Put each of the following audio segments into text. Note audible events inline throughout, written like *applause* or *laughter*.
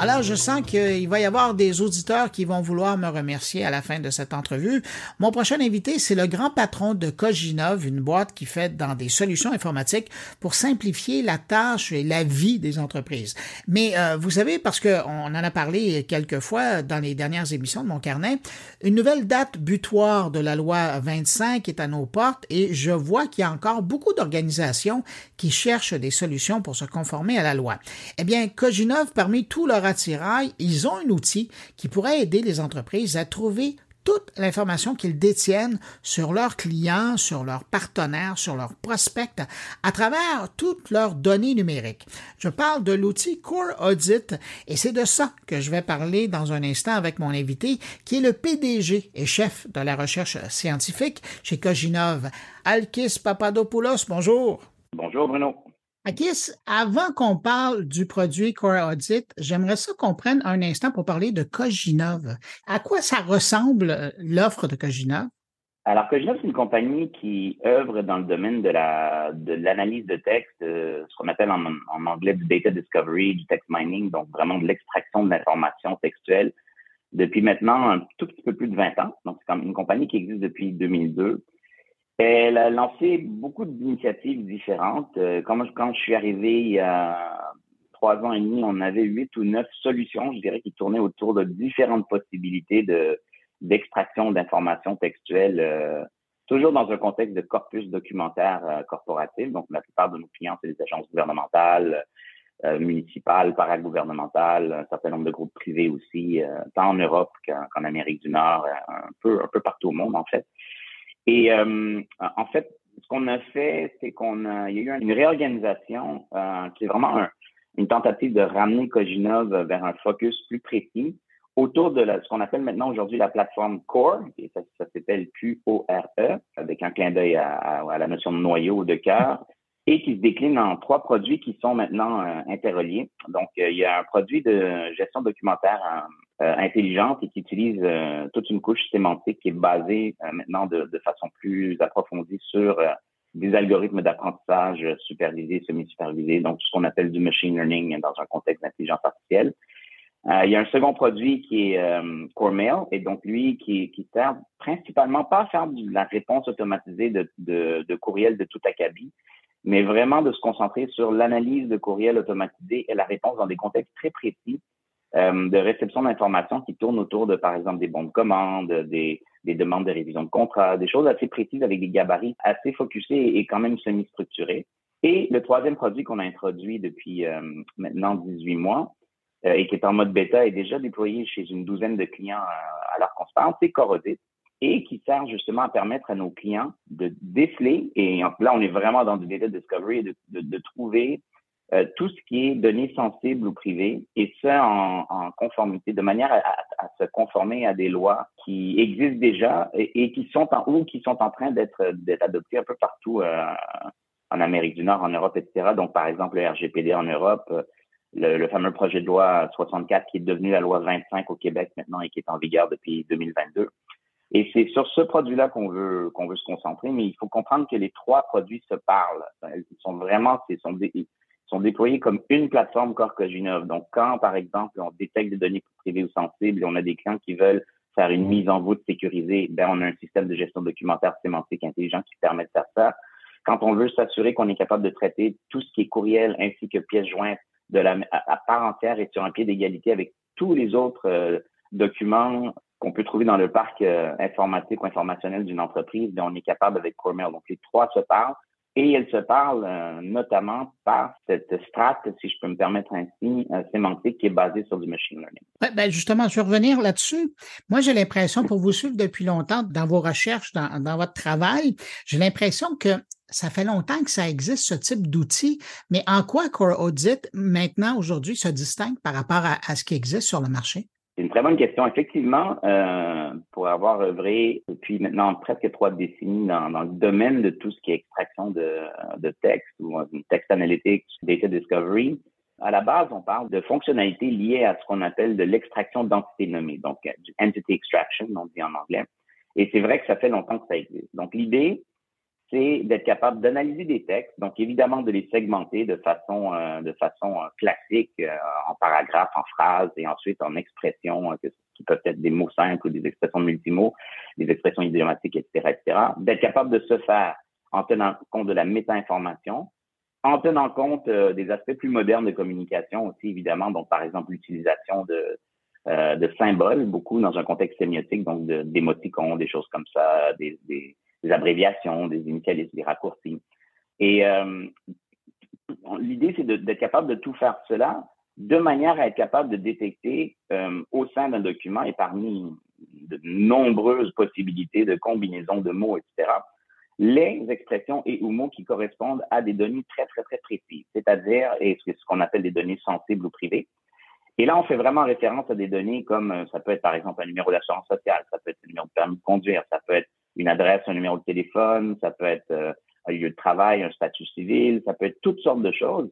Alors, je sens qu'il va y avoir des auditeurs qui vont vouloir me remercier à la fin de cette entrevue. Mon prochain invité, c'est le grand patron de Coginov, une boîte qui fait dans des solutions informatiques pour simplifier la tâche et la vie des entreprises. Mais euh, vous savez, parce qu'on en a parlé quelques fois dans les dernières émissions de mon carnet, une nouvelle date butoir de la loi 25 est à nos portes et je vois qu'il y a encore beaucoup d'organisations qui cherchent des solutions pour se conformer à la loi. Eh bien, Coginov, parmi tous leurs ils ont un outil qui pourrait aider les entreprises à trouver toute l'information qu'ils détiennent sur leurs clients, sur leurs partenaires, sur leurs prospects, à travers toutes leurs données numériques. Je parle de l'outil Core Audit et c'est de ça que je vais parler dans un instant avec mon invité qui est le PDG et chef de la recherche scientifique chez Coginov. Alkis Papadopoulos, bonjour. Bonjour Bruno. Akis, avant qu'on parle du produit Core Audit, j'aimerais ça qu'on prenne un instant pour parler de Coginov. À quoi ça ressemble euh, l'offre de Coginov? Alors, Coginov, c'est une compagnie qui œuvre dans le domaine de la de l'analyse de texte, euh, ce qu'on appelle en, en, anglais du data discovery, du text mining, donc vraiment de l'extraction de l'information textuelle depuis maintenant un tout petit peu plus de 20 ans. Donc, c'est une compagnie qui existe depuis 2002 elle a lancé beaucoup d'initiatives différentes. Euh, quand, quand je suis arrivé il y a trois ans et demi, on avait huit ou neuf solutions, je dirais, qui tournaient autour de différentes possibilités de d'extraction d'informations textuelles, euh, toujours dans un contexte de corpus documentaire euh, corporatif. Donc, la plupart de nos clients, c'est des agences gouvernementales, municipales, paragouvernementales, un certain nombre de groupes privés aussi, tant en Europe qu'en Amérique du Nord, un peu un peu partout au monde en fait. Et euh, en fait, ce qu'on a fait, c'est qu'on a, il y a eu une réorganisation euh, qui est vraiment une tentative de ramener Coginov vers un focus plus précis autour de la, ce qu'on appelle maintenant aujourd'hui la plateforme Core, et ça, s'appelle Q-O-R-E, avec un clin d'œil à, à, la notion de noyau ou de cœur, et qui se décline en trois produits qui sont maintenant euh, interreliés. Donc, euh, il y a un produit de gestion documentaire euh, intelligente et qui utilise toute une couche sémantique qui est basée maintenant de, de, façon plus approfondie sur des algorithmes d'apprentissage supervisés, semi-supervisés, donc ce qu'on appelle du machine learning dans un contexte d'intelligence artificielle. Euh, il y a un second produit qui est euh, CoreMail, et donc lui qui, qui sert principalement pas à faire de la réponse automatisée de, de, de courriel de tout acabit, mais vraiment de se concentrer sur l'analyse de courriel automatisé et la réponse dans des contextes très précis euh, de réception d'informations qui tournent autour de, par exemple, des bons de commande, des, des demandes de révision de contrat, des choses assez précises avec des gabarits assez focusés et quand même semi-structurés. Et le troisième produit qu'on a introduit depuis euh, maintenant 18 mois euh, et qui est en mode bêta est déjà déployé chez une douzaine de clients à l'heure qu'on se parle, c'est Corodit et qui sert justement à permettre à nos clients de déceler, et là on est vraiment dans du data discovery, de, de, de trouver euh, tout ce qui est données sensibles ou privées, et ça en, en conformité, de manière à, à, se conformer à des lois qui existent déjà et, qui sont en ou qui sont en train d'être adoptées un peu partout euh, en Amérique du Nord, en Europe, etc. Donc par exemple le RGPD en Europe, le, le, fameux projet de loi 64 qui est devenu la loi 25 au Québec maintenant et qui est en vigueur depuis 2022. Et c'est sur ce produit-là qu'on veut qu'on veut se concentrer, mais il faut comprendre que les trois produits se parlent. Ils sont vraiment, ils sont, sont déployés comme une plateforme Core. Donc, quand, par exemple, on détecte des données privées ou sensibles et on a des clients qui veulent faire une mise en voûte sécurisée, ben, on a un système de gestion documentaire sémantique intelligent qui permet de faire ça. Quand on veut s'assurer qu'on est capable de traiter tout ce qui est courriel ainsi que pièces jointes de la, à, part entière et sur un pied d'égalité avec tous les autres euh, documents qu'on peut trouver dans le parc euh, informatique ou informationnel d'une entreprise, dont on est capable avec CoreMail. Donc, les trois se parlent et elles se parlent euh, notamment par cette strate, si je peux me permettre ainsi, euh, sémantique qui est basée sur du machine learning. Ben justement, je vais revenir là-dessus. Moi, j'ai l'impression, pour vous suivre depuis longtemps dans vos recherches, dans, dans votre travail, j'ai l'impression que ça fait longtemps que ça existe, ce type d'outil, mais en quoi Core Audit, maintenant, aujourd'hui, se distingue par rapport à, à ce qui existe sur le marché? C'est une très bonne question. Effectivement, euh, pour avoir œuvré depuis maintenant presque trois décennies dans, dans, le domaine de tout ce qui est extraction de, de texte ou texte analytics, data discovery, à la base, on parle de fonctionnalités liées à ce qu'on appelle de l'extraction d'entités nommées, donc du entity extraction, on dit en anglais. Et c'est vrai que ça fait longtemps que ça existe. Donc l'idée, c'est d'être capable d'analyser des textes, donc évidemment de les segmenter de façon euh, de façon euh, classique, euh, en paragraphes, en phrases et ensuite en expressions qui peuvent être des mots simples ou des expressions multimots, des expressions idiomatiques, etc., etc. D'être capable de se faire en tenant compte de la méta-information, en tenant compte des aspects plus modernes de communication aussi, évidemment, donc par exemple l'utilisation de de symboles, beaucoup dans un contexte sémiotique, donc d'émoticons, des choses comme ça, des des abréviations, des initialismes, des raccourcis. Et euh, l'idée, c'est d'être capable de tout faire cela de manière à être capable de détecter euh, au sein d'un document et parmi de nombreuses possibilités de combinaisons de mots, etc., les expressions et ou mots qui correspondent à des données très, très, très précises, c'est-à-dire ce qu'on appelle des données sensibles ou privées. Et là, on fait vraiment référence à des données comme, euh, ça peut être par exemple un numéro d'assurance sociale, ça peut être un numéro de permis de conduire, ça peut être une adresse, un numéro de téléphone, ça peut être euh, un lieu de travail, un statut civil, ça peut être toutes sortes de choses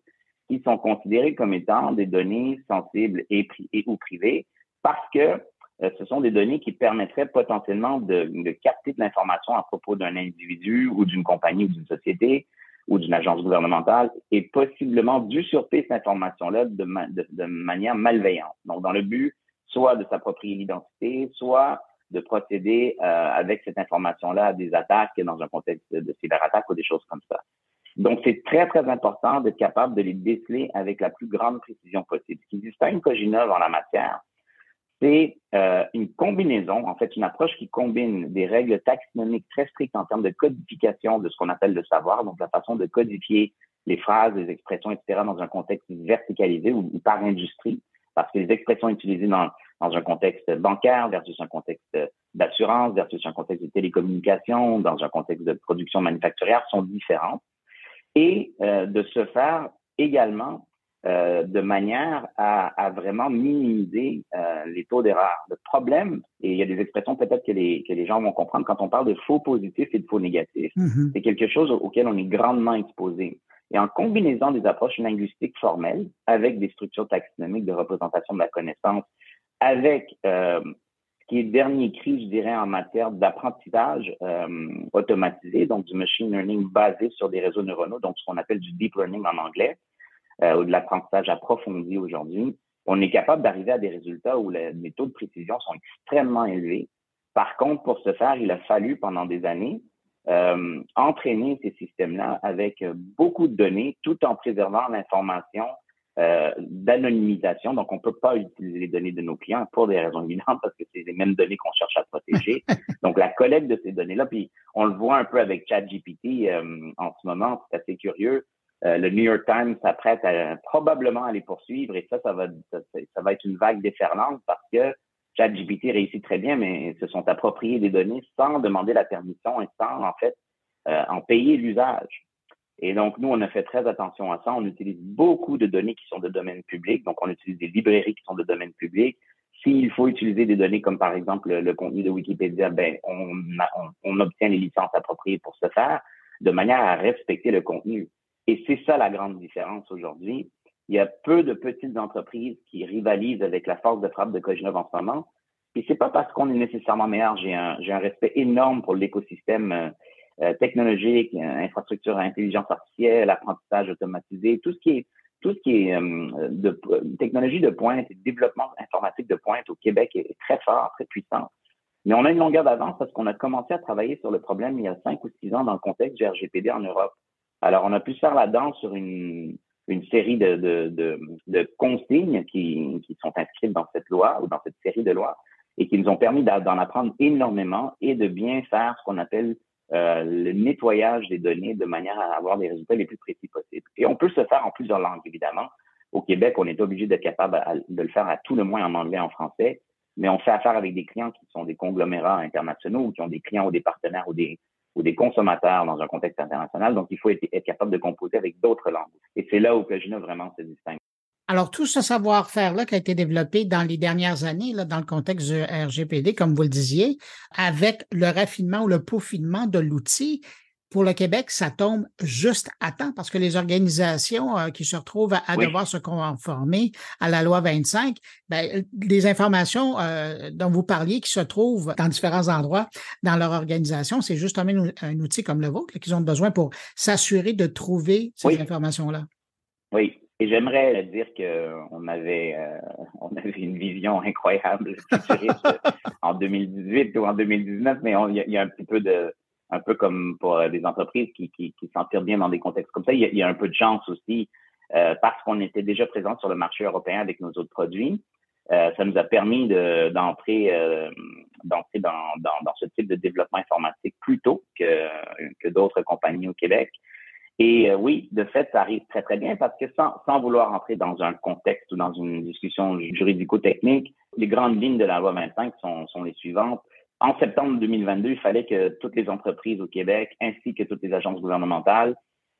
qui sont considérées comme étant des données sensibles et, ou privées parce que euh, ce sont des données qui permettraient potentiellement de, capter de l'information à propos d'un individu ou d'une compagnie ou d'une société ou d'une agence gouvernementale et possiblement d'usurper cette information-là de, de, manière malveillante. Donc, dans le but soit de s'approprier l'identité, soit de procéder euh, avec cette information-là à des attaques dans un contexte de cyberattaque ou des choses comme ça. Donc, c'est très, très important d'être capable de les déceler avec la plus grande précision possible. Ce qui distingue Coginov en la matière, c'est euh, une combinaison, en fait, une approche qui combine des règles taxonomiques très strictes en termes de codification de ce qu'on appelle le savoir, donc la façon de codifier les phrases, les expressions, etc., dans un contexte verticalisé ou par industrie, parce que les expressions utilisées dans, dans un contexte bancaire versus un contexte d'assurance versus un contexte de télécommunication, dans un contexte de production manufacturière sont différentes. Et euh, de se faire également euh, de manière à, à vraiment minimiser euh, les taux d'erreur. Le problème, et il y a des expressions peut-être que les, que les gens vont comprendre quand on parle de faux positifs et de faux négatifs, mm-hmm. c'est quelque chose auquel on est grandement exposé. Et en combinaison des approches linguistiques formelles avec des structures taxonomiques de représentation de la connaissance, avec euh, ce qui est le dernier cri, je dirais, en matière d'apprentissage euh, automatisé, donc du machine learning basé sur des réseaux neuronaux, donc ce qu'on appelle du deep learning en anglais, euh, ou de l'apprentissage approfondi aujourd'hui, on est capable d'arriver à des résultats où les, les taux de précision sont extrêmement élevés. Par contre, pour ce faire, il a fallu pendant des années euh, entraîner ces systèmes-là avec beaucoup de données tout en préservant l'information euh, d'anonymisation. Donc, on ne peut pas utiliser les données de nos clients pour des raisons évidentes parce que c'est les mêmes données qu'on cherche à protéger. *laughs* Donc, la collecte de ces données-là, puis on le voit un peu avec ChatGPT euh, en ce moment, c'est assez curieux. Euh, le New York Times s'apprête à probablement à les poursuivre et ça, ça va, ça, ça va être une vague déferlante parce que ChatGPT réussit très bien, mais se sont appropriés des données sans demander la permission et sans, en fait, euh, en payer l'usage. Et donc, nous, on a fait très attention à ça. On utilise beaucoup de données qui sont de domaine public. Donc, on utilise des librairies qui sont de domaine public. S'il faut utiliser des données comme, par exemple, le, contenu de Wikipédia, ben, on, on, obtient les licences appropriées pour ce faire de manière à respecter le contenu. Et c'est ça la grande différence aujourd'hui il y a peu de petites entreprises qui rivalisent avec la force de frappe de Coginov en ce moment. Et c'est pas parce qu'on est nécessairement meilleur. J'ai un, j'ai un respect énorme pour l'écosystème euh, euh, technologique, euh, infrastructure intelligence artificielle, apprentissage automatisé, tout ce qui est tout ce qui est de technologie de pointe et développement informatique de pointe au Québec est très fort, très puissant. Mais on a une longueur d'avance parce qu'on a commencé à travailler sur le problème il y a cinq ou six ans dans le contexte du RGPD en Europe. Alors, on a pu faire la danse sur une, une série de, de, de, de consignes qui, qui, sont inscrites dans cette loi ou dans cette série de lois et qui nous ont permis d'en apprendre énormément et de bien faire ce qu'on appelle euh, le nettoyage des données de manière à avoir des résultats les plus précis possibles. Et on peut se faire en plusieurs langues, évidemment. Au Québec, on est obligé d'être capable de le faire à tout le moins en anglais, en français, mais on fait affaire avec des clients qui sont des conglomérats internationaux ou qui ont des clients ou des partenaires ou des, consommateurs dans un contexte international. Donc, il faut être, capable de composer avec d'autres langues. Et c'est là où Cogina vraiment se distingue. Alors, tout ce savoir-faire-là qui a été développé dans les dernières années, là, dans le contexte du RGPD, comme vous le disiez, avec le raffinement ou le peaufinement de l'outil, pour le Québec, ça tombe juste à temps parce que les organisations euh, qui se retrouvent à, devoir se conformer à la loi 25, ben, les informations euh, dont vous parliez qui se trouvent dans différents endroits dans leur organisation, c'est justement un, outil comme le vôtre qu'ils ont besoin pour s'assurer de trouver ces informations-là. Oui, et j'aimerais dire qu'on avait, euh, *laughs* on avait une vision incroyable en 2018 ou en 2019, mais il y, a un petit peu de, un peu comme pour des entreprises qui, qui, qui s'en tirent bien dans des contextes comme ça, il y a, un peu de chance aussi euh, parce qu'on était déjà présent sur le marché européen avec nos autres produits. Euh, ça nous a permis d'entrer d'entrer dans, dans, dans, ce type de développement informatique plus tôt que, que d'autres compagnies au Québec. Et euh, oui, de fait, ça arrive très, très bien parce que sans, sans vouloir entrer dans un contexte ou dans une discussion juridico-technique, les grandes lignes de la loi 25 sont, sont les suivantes. En septembre 2022, il fallait que toutes les entreprises au Québec, ainsi que toutes les agences gouvernementales,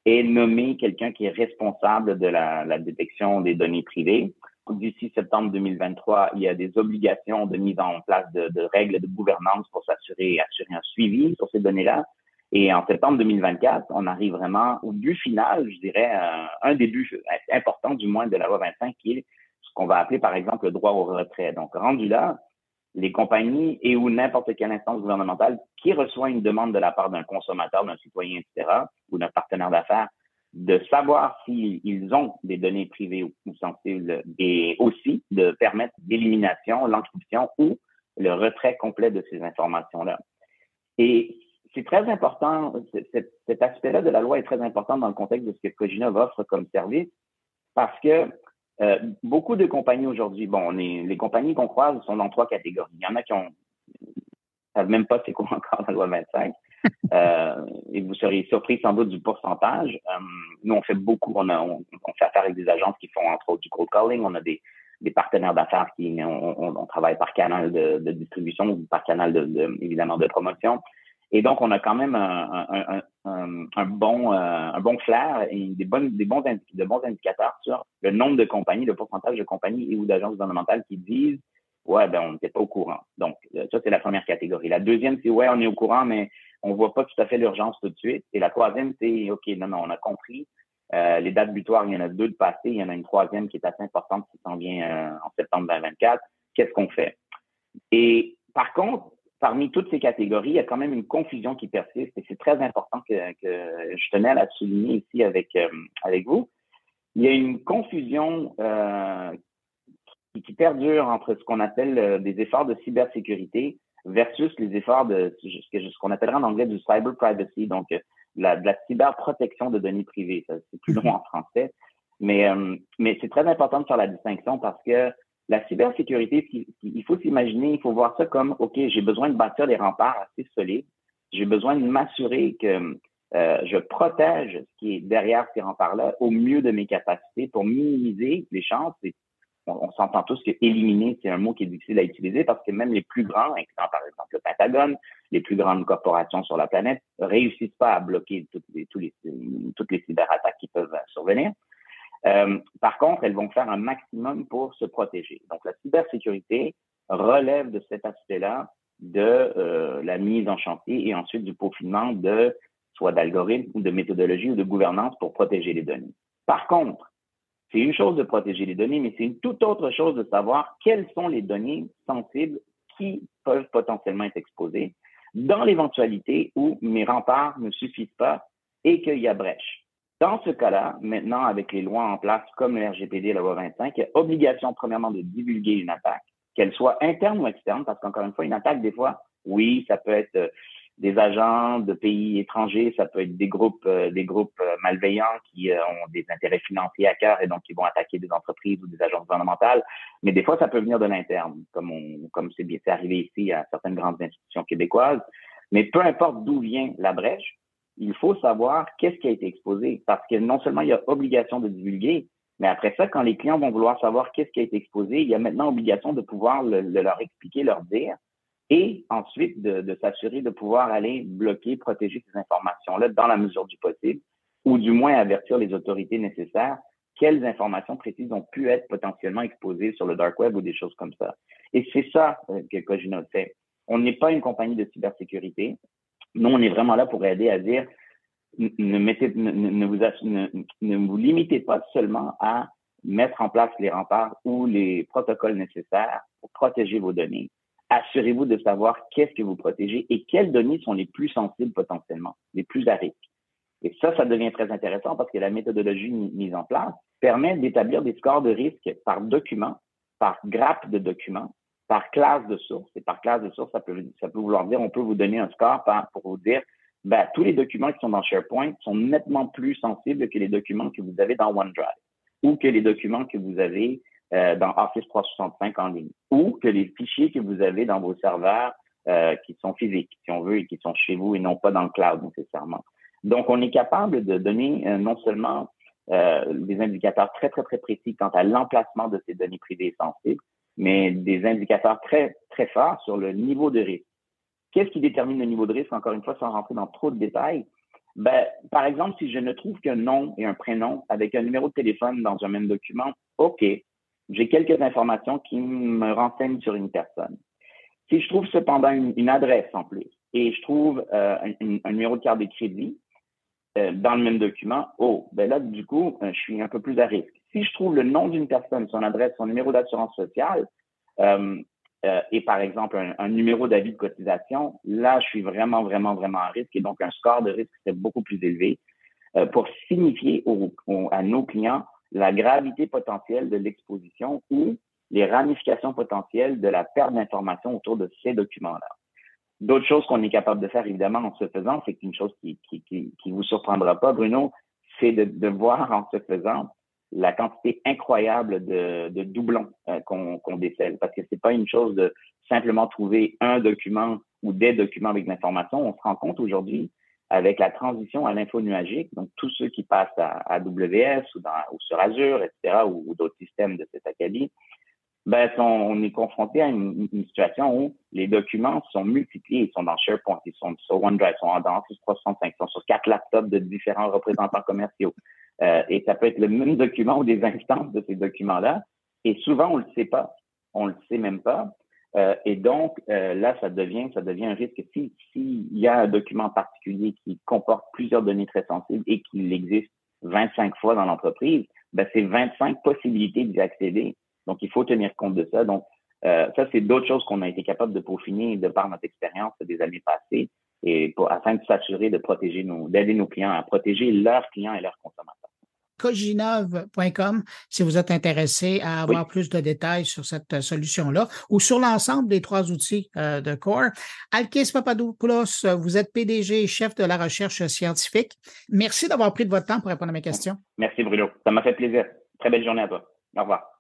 aient nommé quelqu'un qui est responsable de la, la détection des données privées. D'ici septembre 2023, il y a des obligations de mise en place de, de règles de gouvernance pour s'assurer assurer un suivi sur ces données-là. Et en septembre 2024, on arrive vraiment au but final, je dirais, euh, un des buts importants du moins de la loi 25, qui est ce qu'on va appeler par exemple le droit au retrait. Donc, rendu là, les compagnies et ou n'importe quelle instance gouvernementale qui reçoit une demande de la part d'un consommateur, d'un citoyen, etc., ou d'un partenaire d'affaires, de savoir s'ils ont des données privées ou sensibles et aussi de permettre l'élimination, l'encryption ou le retrait complet de ces informations-là. Et c'est très important, cet, aspect-là de la loi est très important dans le contexte de ce que Coginov offre comme service, parce que euh, beaucoup de compagnies aujourd'hui, bon, les compagnies qu'on croise sont dans trois catégories. Il y en a qui ont savent même pas c'est quoi encore la loi 25. *laughs* Euh, et vous seriez surpris sans doute du pourcentage. Euh, nous, on fait beaucoup, on, a, on, fait affaire avec des agences qui font entre autres du cold calling. On a des, des partenaires d'affaires qui on, on, travaille par canal de, de distribution ou par canal de, de, évidemment de promotion. Et donc, on a quand même un, un, un, un bon, euh, un bon flair et des, bonnes, des bons, de bons indicateurs sur le nombre de compagnies, le pourcentage de compagnies et ou d'agences gouvernementales qui disent Ouais, ben, on n'était pas au courant. Donc, euh, ça, c'est la première catégorie. La deuxième, c'est Ouais, on est au courant, mais on voit pas tout à fait l'urgence tout de suite. Et la troisième, c'est OK, non, non, on a compris. Euh, les dates butoirs, il y en a deux de passé. Il y en a une troisième qui est assez importante qui s'en vient en septembre 2024. Qu'est-ce qu'on fait? Et par contre, parmi toutes ces catégories, il y a quand même une confusion qui persiste et c'est très important que, je tenais à la souligner ici avec, euh, avec vous. Il y a une confusion euh, qui, perdure entre ce qu'on appelle euh, des efforts de cybersécurité versus les efforts de ce qu'on appellera en anglais du cyber privacy, donc la, de la cyberprotection de données privées. C'est plus long en français, mais, mais c'est très important de faire la distinction parce que la cybersécurité, il faut s'imaginer, il faut voir ça comme, OK, j'ai besoin de bâtir des remparts assez solides. J'ai besoin de m'assurer que euh, je protège ce qui est derrière ces remparts-là au mieux de mes capacités pour minimiser les chances. on, s'entend tous que éliminer, c'est un mot qui est difficile à utiliser parce que même les plus grands, incluant par exemple le Pentagone, les plus grandes corporations sur la planète, réussissent pas à bloquer toutes les cyberattaques qui peuvent survenir. Euh, par contre, elles vont faire un maximum pour se protéger. Donc, la cybersécurité relève de cet aspect-là de euh, la mise en chantier et ensuite du peaufinement de soit d'algorithmes ou de méthodologie ou de gouvernance pour protéger les données. Par contre, c'est une chose de protéger les données, mais c'est une toute autre chose de savoir quelles sont les données sensibles qui peuvent potentiellement être exposées dans l'éventualité où mes remparts ne suffisent pas et qu'il y a brèche. Dans ce cas-là, maintenant, avec les lois en place comme le RGPD et la loi 25, il y a obligation, premièrement, de divulguer une attaque, qu'elle soit interne ou externe, parce qu'encore une fois, une attaque, des fois, oui, ça peut être euh, des agents de pays étrangers, ça peut être des groupes, euh, des groupes euh, malveillants qui ont des intérêts financiers à cœur et donc qui vont attaquer des entreprises ou des agences gouvernementales. Mais des fois, ça peut venir de l'interne, comme on, comme c'est arrivé ici à certaines grandes institutions québécoises. Mais peu importe d'où vient la brèche, il faut savoir qu'est-ce qui a été exposé parce que non seulement il y a obligation de divulguer, mais après ça, quand les clients vont vouloir savoir qu'est-ce qui a été exposé, il y a maintenant obligation de pouvoir le, leur expliquer, leur dire, et ensuite de, s'assurer de pouvoir aller bloquer, protéger ces informations-là dans la mesure du possible, ou du moins avertir les autorités nécessaires quelles informations précises ont pu être potentiellement exposées sur le dark web ou des choses comme ça. Et c'est ça euh, que Cogino fait. On n'est pas une compagnie de cybersécurité. Nous, on est vraiment là pour aider à dire ne, mettez, ne, vous, ne, vous limitez pas seulement à mettre en place les remparts ou les protocoles nécessaires pour protéger vos données. Assurez-vous de savoir qu'est-ce que vous protégez et quelles données sont les plus sensibles potentiellement, les plus à risque. Et ça, ça devient très intéressant parce que la méthodologie mise en place permet d'établir des scores de risque par document, par grappe de documents, par classe de source. Et par classe de source, ça peut, ça peut vouloir dire, on peut vous donner un score pour vous dire, ben, tous les documents qui sont dans SharePoint sont nettement plus sensibles que les documents que vous avez dans OneDrive ou que les documents que vous avez euh, dans Office 365 en ligne ou que les fichiers que vous avez dans vos serveurs euh, qui sont physiques, si on veut, et qui sont chez vous et non pas dans le cloud nécessairement. Donc, on est capable de donner euh, non seulement des indicateurs très, très, très précis quant à l'emplacement de ces données privées sensibles, mais des indicateurs très, très forts sur le niveau de risque. Qu'est-ce qui détermine le niveau de risque, encore une fois, sans rentrer dans trop de détails? Ben, par exemple, si je ne trouve qu'un nom et un prénom avec un numéro de téléphone dans un même document, OK, j'ai quelques informations qui me renseignent sur une personne. Si je trouve cependant une, adresse en plus et je trouve euh, un, numéro de carte de crédit euh, dans le même document, oh, ben là, du coup, euh, je suis un peu plus à risque. Si je trouve le nom d'une personne, son adresse, son numéro d'assurance sociale, euh, et par exemple un, numéro d'avis de cotisation, là, je suis vraiment, vraiment, vraiment à risque et donc un score de risque c'est beaucoup plus élevé euh, pour signifier à nos clients la gravité potentielle de l'exposition ou les ramifications potentielles de la perte d'informations autour de ces documents-là. D'autres choses qu'on est capable de faire, évidemment, en se faisant, c'est une chose qui, qui, qui, qui vous surprendra pas, Bruno, c'est de, de voir en se faisant la quantité incroyable de, de doublons euh, qu'on décèle. Parce que c'est pas une chose de simplement trouver un document ou des documents avec l'information. On se rend compte aujourd'hui avec la transition à l'info nuagique, donc tous ceux qui passent à AWS ou, dans, ou sur Azure, etc., ou, d'autres systèmes de cet acabit, ben, on est confronté à une, situation où les documents sont multipliés, ils sont dans SharePoint, ils sont sur OneDrive, ils sont dans Office 365, ils sont sur quatre laptops de différents représentants commerciaux. Euh, et ça peut être le même document ou des instances de ces documents-là. Et souvent, on le sait pas. On le sait même pas. Euh, et donc, euh, là, ça devient, ça devient un risque. S'il si, y a un document particulier qui comporte plusieurs données très sensibles et qu'il existe 25 fois dans l'entreprise, ben, c'est 25 possibilités d'y accéder. Donc, il faut tenir compte de ça. Donc, euh, ça, c'est d'autres choses qu'on a été capable de peaufiner de par notre expérience des années passées et pour, afin de s'assurer de protéger nos, d'aider nos clients à protéger leurs clients et leurs consommateurs coginov.com si vous êtes intéressé à avoir plus de détails sur cette euh, solution-là ou sur l'ensemble des trois outils euh, de Core. Alkis Papadopoulos, vous êtes PDG et chef de la recherche scientifique. Merci d'avoir pris de votre temps pour répondre à mes questions. Merci Bruno. Ça m'a fait plaisir. Très belle journée à toi. Au revoir.